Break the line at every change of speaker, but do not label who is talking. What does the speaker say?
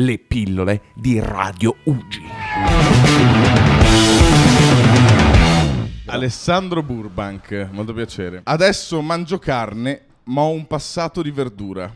le pillole di Radio Ugi.
Alessandro Burbank, molto piacere. Adesso mangio carne, ma ho un passato di verdura.